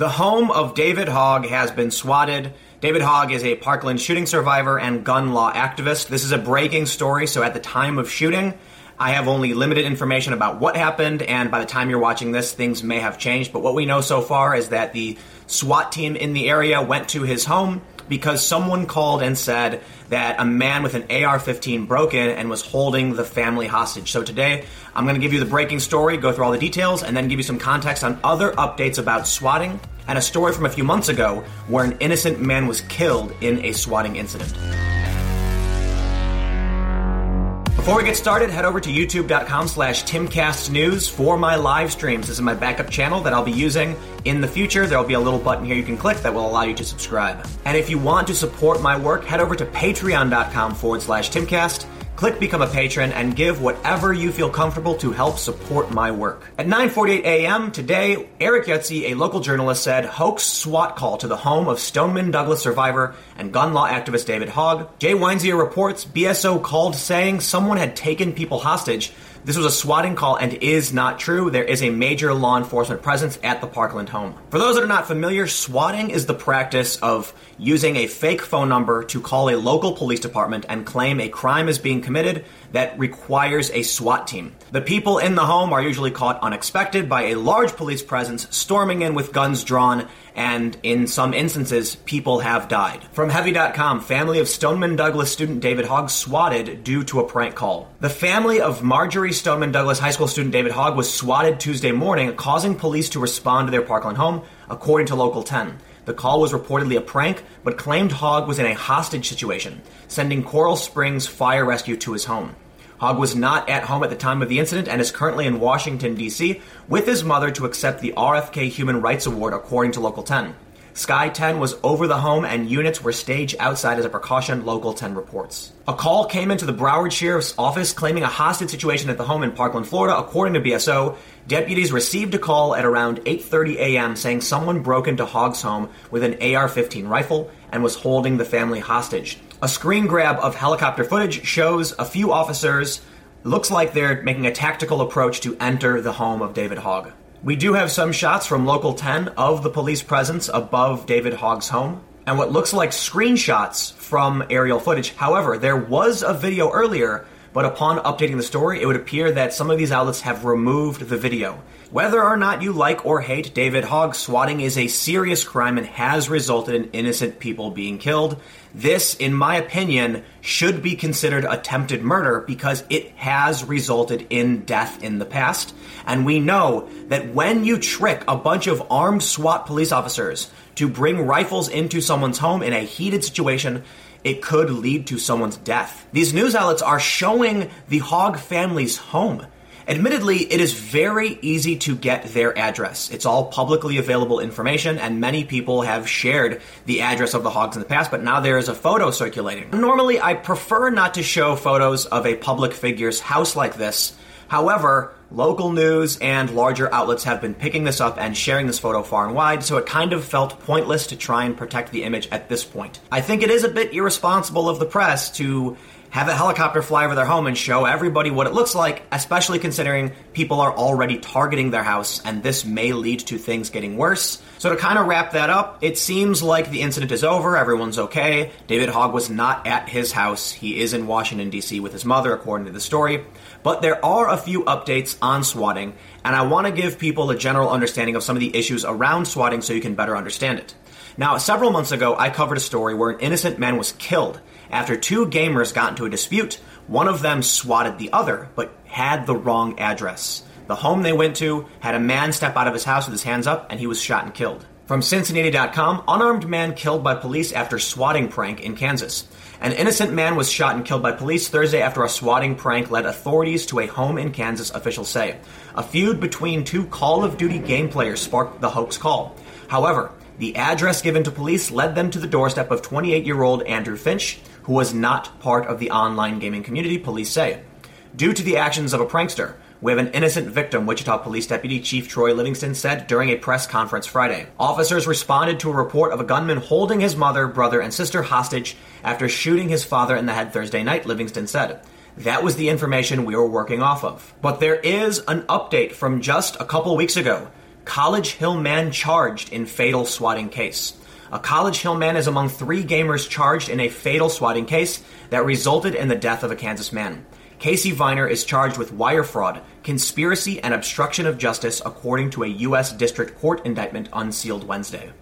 The home of David Hogg has been swatted. David Hogg is a Parkland shooting survivor and gun law activist. This is a breaking story, so at the time of shooting, I have only limited information about what happened, and by the time you're watching this, things may have changed. But what we know so far is that the SWAT team in the area went to his home because someone called and said that a man with an AR 15 broke in and was holding the family hostage. So today, I'm going to give you the breaking story, go through all the details, and then give you some context on other updates about swatting and a story from a few months ago where an innocent man was killed in a swatting incident. Before we get started, head over to youtube.com slash timcastnews for my live streams. This is my backup channel that I'll be using in the future. There will be a little button here you can click that will allow you to subscribe. And if you want to support my work, head over to patreon.com forward slash timcast. Click Become a Patron and give whatever you feel comfortable to help support my work. At 9:48 a.m. today, Eric Yutzy, a local journalist, said hoax SWAT call to the home of Stoneman Douglas survivor and gun law activist David Hogg. Jay Weinzier reports BSO called saying someone had taken people hostage this was a swatting call and is not true. There is a major law enforcement presence at the Parkland home. For those that are not familiar, swatting is the practice of using a fake phone number to call a local police department and claim a crime is being committed that requires a SWAT team. The people in the home are usually caught unexpected by a large police presence storming in with guns drawn and in some instances, people have died. From Heavy.com, family of Stoneman Douglas student David Hogg swatted due to a prank call. The family of Stoneman Douglas high school student David Hogg was swatted Tuesday morning, causing police to respond to their Parkland home, according to Local 10. The call was reportedly a prank, but claimed Hogg was in a hostage situation, sending Coral Springs Fire Rescue to his home. Hogg was not at home at the time of the incident and is currently in Washington, D.C., with his mother to accept the RFK Human Rights Award, according to Local 10. Sky 10 was over the home and units were staged outside as a precaution, Local 10 reports. A call came into the Broward Sheriff's office claiming a hostage situation at the home in Parkland, Florida. According to BSO, deputies received a call at around 8:30 a.m. saying someone broke into Hogg's home with an AR-15 rifle and was holding the family hostage. A screen grab of helicopter footage shows a few officers. Looks like they're making a tactical approach to enter the home of David Hogg. We do have some shots from Local 10 of the police presence above David Hogg's home, and what looks like screenshots from aerial footage. However, there was a video earlier, but upon updating the story, it would appear that some of these outlets have removed the video. Whether or not you like or hate David Hogg, swatting is a serious crime and has resulted in innocent people being killed. This, in my opinion, should be considered attempted murder because it has resulted in death in the past. And we know that when you trick a bunch of armed SWAT police officers to bring rifles into someone's home in a heated situation, it could lead to someone's death. These news outlets are showing the Hogg family's home. Admittedly, it is very easy to get their address. It's all publicly available information, and many people have shared the address of the Hoggs in the past, but now there is a photo circulating. Normally, I prefer not to show photos of a public figure's house like this. However, local news and larger outlets have been picking this up and sharing this photo far and wide, so it kind of felt pointless to try and protect the image at this point. I think it is a bit irresponsible of the press to have a helicopter fly over their home and show everybody what it looks like, especially considering people are already targeting their house and this may lead to things getting worse. So to kind of wrap that up, it seems like the incident is over, everyone's okay. David Hogg was not at his house. He is in Washington D.C. with his mother according to the story. But there are a few updates on swatting and I want to give people a general understanding of some of the issues around swatting so you can better understand it. Now, several months ago, I covered a story where an innocent man was killed after two gamers got into a dispute, one of them swatted the other, but had the wrong address. The home they went to had a man step out of his house with his hands up, and he was shot and killed. From Cincinnati.com, unarmed man killed by police after swatting prank in Kansas. An innocent man was shot and killed by police Thursday after a swatting prank led authorities to a home in Kansas, officials say. A feud between two Call of Duty game players sparked the hoax call. However, the address given to police led them to the doorstep of 28 year old Andrew Finch, who was not part of the online gaming community, police say. Due to the actions of a prankster, we have an innocent victim, Wichita Police Deputy Chief Troy Livingston said during a press conference Friday. Officers responded to a report of a gunman holding his mother, brother, and sister hostage after shooting his father in the head Thursday night, Livingston said. That was the information we were working off of. But there is an update from just a couple weeks ago College Hill man charged in fatal swatting case. A College Hill man is among three gamers charged in a fatal swatting case that resulted in the death of a Kansas man. Casey Viner is charged with wire fraud, conspiracy, and obstruction of justice, according to a U.S. District Court indictment unsealed Wednesday.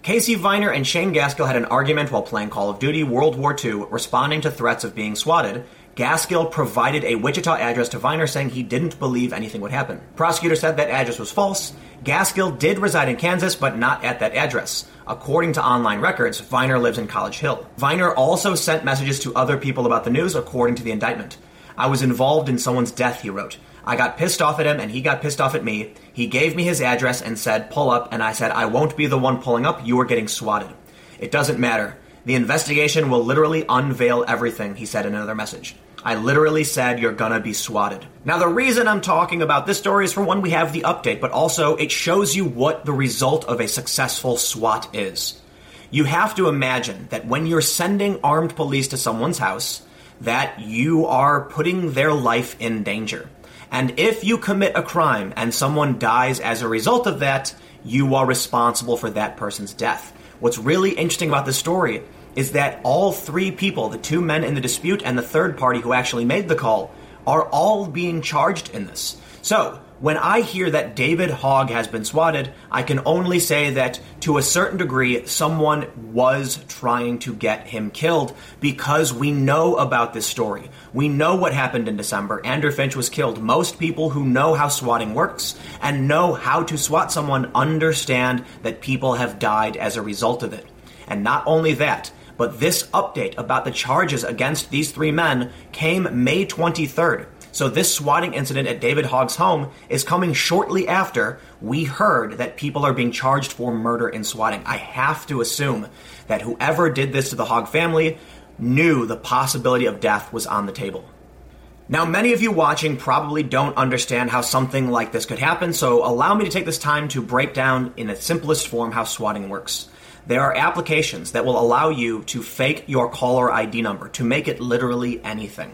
Casey Viner and Shane Gaskill had an argument while playing Call of Duty World War II, responding to threats of being swatted. Gaskill provided a Wichita address to Viner saying he didn't believe anything would happen. Prosecutor said that address was false. Gaskill did reside in Kansas, but not at that address. According to online records, Viner lives in College Hill. Viner also sent messages to other people about the news, according to the indictment. I was involved in someone's death, he wrote. I got pissed off at him and he got pissed off at me. He gave me his address and said, pull up, and I said, I won't be the one pulling up, you are getting swatted. It doesn't matter. The investigation will literally unveil everything, he said in another message. I literally said you're gonna be swatted. Now, the reason I'm talking about this story is for one, we have the update, but also it shows you what the result of a successful SWAT is. You have to imagine that when you're sending armed police to someone's house, that you are putting their life in danger. And if you commit a crime and someone dies as a result of that, you are responsible for that person's death. What's really interesting about this story is that all three people, the two men in the dispute and the third party who actually made the call, are all being charged in this. So, when I hear that David Hogg has been swatted, I can only say that to a certain degree, someone was trying to get him killed because we know about this story. We know what happened in December. Andrew Finch was killed. Most people who know how swatting works and know how to swat someone understand that people have died as a result of it. And not only that, but this update about the charges against these three men came May 23rd. So this swatting incident at David Hogg's home is coming shortly after we heard that people are being charged for murder and swatting. I have to assume that whoever did this to the Hogg family knew the possibility of death was on the table. Now, many of you watching probably don't understand how something like this could happen, so allow me to take this time to break down in the simplest form how swatting works. There are applications that will allow you to fake your caller ID number to make it literally anything.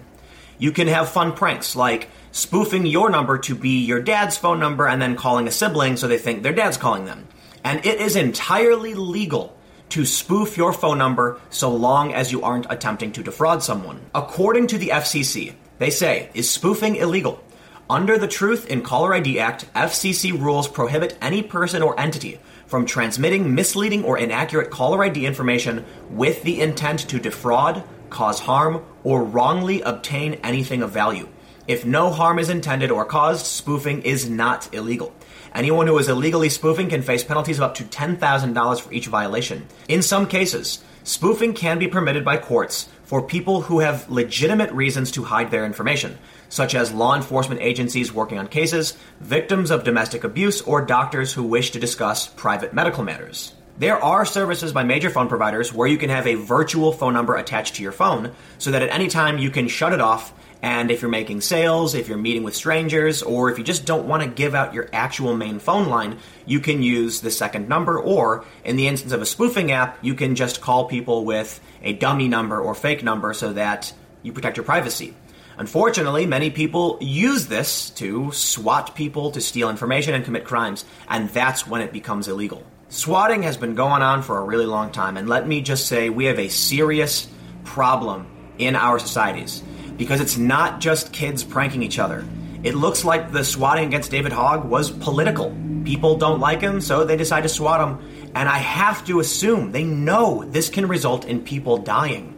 You can have fun pranks like spoofing your number to be your dad's phone number and then calling a sibling so they think their dad's calling them. And it is entirely legal to spoof your phone number so long as you aren't attempting to defraud someone. According to the FCC, they say, is spoofing illegal? Under the Truth in Caller ID Act, FCC rules prohibit any person or entity from transmitting misleading or inaccurate caller ID information with the intent to defraud, cause harm, or wrongly obtain anything of value. If no harm is intended or caused, spoofing is not illegal. Anyone who is illegally spoofing can face penalties of up to $10,000 for each violation. In some cases, spoofing can be permitted by courts for people who have legitimate reasons to hide their information, such as law enforcement agencies working on cases, victims of domestic abuse, or doctors who wish to discuss private medical matters. There are services by major phone providers where you can have a virtual phone number attached to your phone so that at any time you can shut it off. And if you're making sales, if you're meeting with strangers, or if you just don't want to give out your actual main phone line, you can use the second number. Or in the instance of a spoofing app, you can just call people with a dummy number or fake number so that you protect your privacy. Unfortunately, many people use this to swat people to steal information and commit crimes, and that's when it becomes illegal. Swatting has been going on for a really long time, and let me just say we have a serious problem in our societies because it's not just kids pranking each other. It looks like the swatting against David Hogg was political. People don't like him, so they decide to swat him. And I have to assume they know this can result in people dying.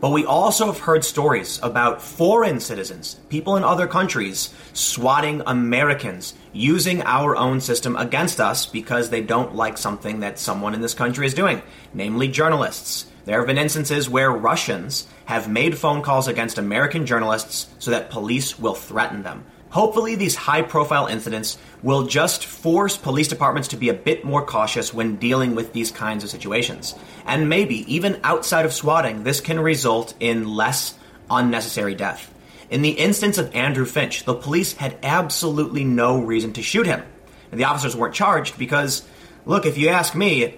But we also have heard stories about foreign citizens, people in other countries, swatting Americans, using our own system against us because they don't like something that someone in this country is doing, namely journalists. There have been instances where Russians have made phone calls against American journalists so that police will threaten them. Hopefully, these high profile incidents will just force police departments to be a bit more cautious when dealing with these kinds of situations. And maybe, even outside of swatting, this can result in less unnecessary death. In the instance of Andrew Finch, the police had absolutely no reason to shoot him. And the officers weren't charged because, look, if you ask me,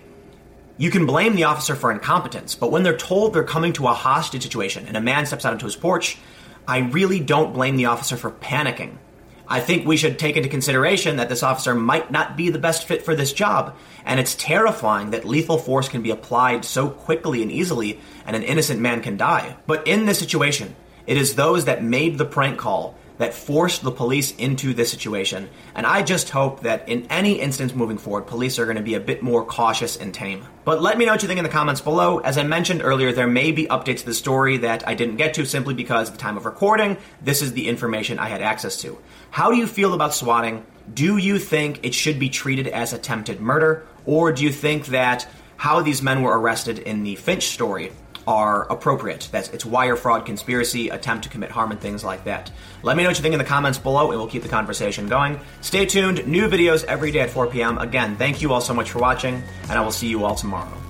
you can blame the officer for incompetence, but when they're told they're coming to a hostage situation and a man steps out onto his porch, I really don't blame the officer for panicking. I think we should take into consideration that this officer might not be the best fit for this job, and it's terrifying that lethal force can be applied so quickly and easily and an innocent man can die. But in this situation, it is those that made the prank call that forced the police into this situation. And I just hope that in any instance moving forward, police are going to be a bit more cautious and tame. But let me know what you think in the comments below. As I mentioned earlier, there may be updates to the story that I didn't get to simply because at the time of recording, this is the information I had access to. How do you feel about swatting? Do you think it should be treated as attempted murder? Or do you think that how these men were arrested in the Finch story are appropriate. That's it's wire fraud, conspiracy, attempt to commit harm, and things like that. Let me know what you think in the comments below, and we'll keep the conversation going. Stay tuned. New videos every day at 4 p.m. Again, thank you all so much for watching, and I will see you all tomorrow.